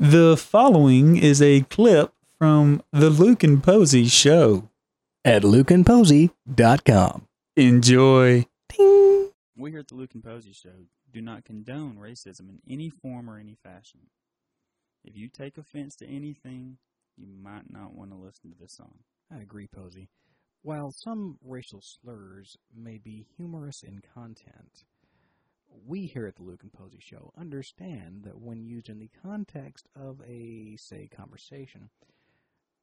The following is a clip from the Luke and Posey show. at lukeandposey.com. Enjoy. We here at the Luke and Posey Show do not condone racism in any form or any fashion. If you take offense to anything, you might not want to listen to this song. I agree, Posey. While some racial slurs may be humorous in content, we here at the Luke and Posey Show understand that when used in the context of a, say, conversation,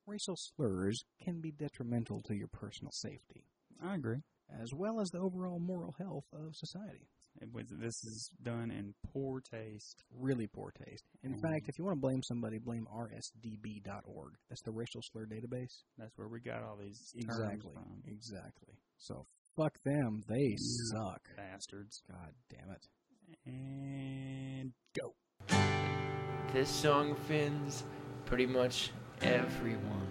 racial slurs can be detrimental to your personal safety, I agree. as well as the overall moral health of society. Was, this is done in poor taste. Really poor taste. In Mhm. fact, if you want to blame somebody, blame rsdb.org. That's the racial slur database. That's where we got all these Exactly. from. Exactly. So fuck them. They suck. Bastards. God damn it. And go. This song offends pretty much everyone.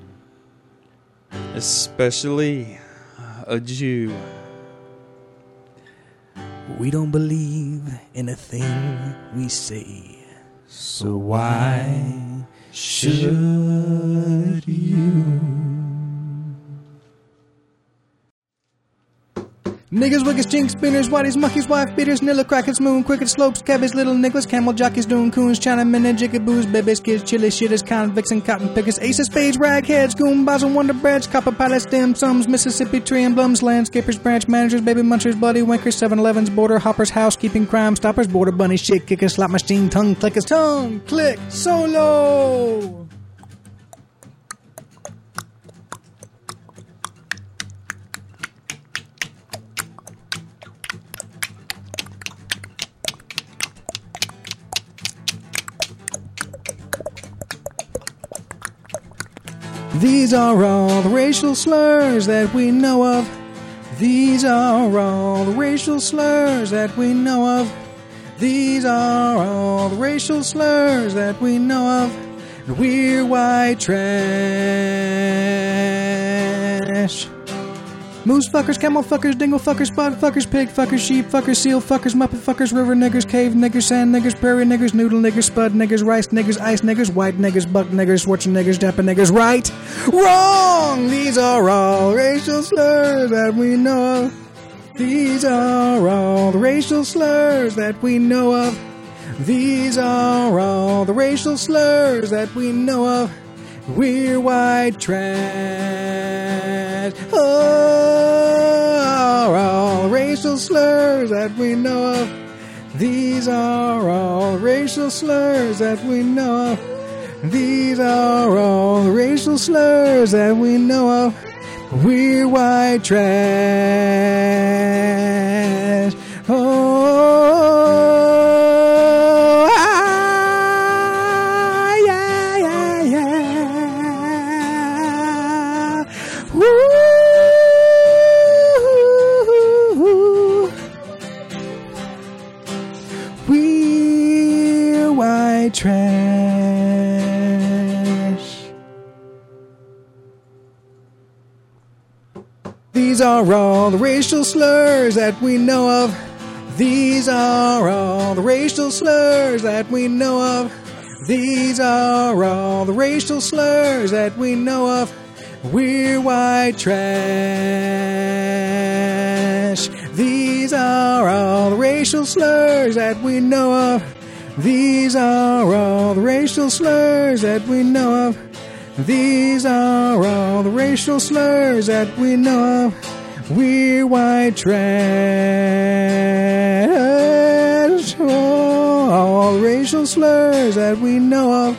Especially uh, a Jew. We don't believe in a thing we say. So why should you? Niggas, wickets, jinx, spinners, whiteys, monkeys, wife beaters, nilla crackers, moon, cricket, slopes, cabbage, little niggas, camel jockeys, doon coons, Chinamen, and jickaboos, babies, kids, chili shitters, convicts, and cotton pickers, aces, spades, ragheads, goombas, and wonder breads, copper pilots, dim sums, Mississippi tree emblems, landscapers, branch managers, baby munchers, bloody winkers, 7-Elevens, border hoppers, housekeeping, crime stoppers, border bunnies, shit kickers, slot machine, tongue clickers, tongue click solo. These are all the racial slurs that we know of. These are all the racial slurs that we know of. These are all the racial slurs that we know of. And we're white trash. Moose fuckers, camel fuckers, dingle fuckers, spot fuckers, pig fuckers, sheep fuckers, seal fuckers, muppet fuckers, river niggers, cave niggers, sand niggers, prairie niggers, noodle niggers, spud niggers, rice niggers, ice niggers, white niggers, buck niggers, Schwarzer niggers, Japan niggers, right? Wrong! These are all racial slurs that we know of. These are all the racial slurs that we know of. These are all the racial slurs that we know of. We're white trash. Oh, racial slurs that we know of. These are all racial slurs that we know of. These are all racial slurs that we know of. We're white trash. Trash. These are all the racial slurs that we know of. These are all the racial slurs that we know of. These are all the racial slurs that we know of. We're white trash. These are all the racial slurs that we know of. These are all the racial slurs that we know of. These are all the racial slurs that we know of. We're white trash. Oh, all racial slurs that we know of.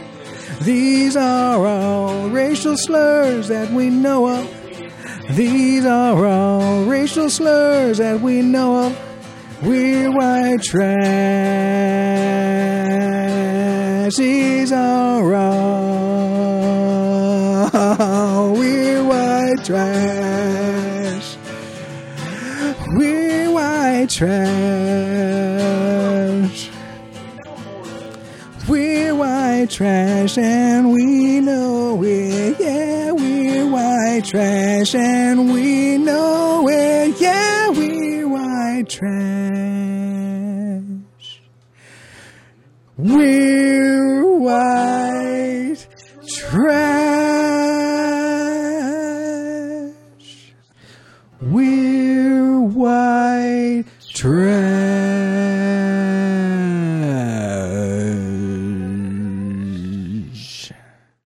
These are all racial slurs that we know of. These are all racial slurs that we know of. We're white trash. These are all. We're white trash. We're white trash. We're white trash and we know it. Yeah, we're white trash and we know it. Yeah, we're white trash. We're white trash. We're white trash.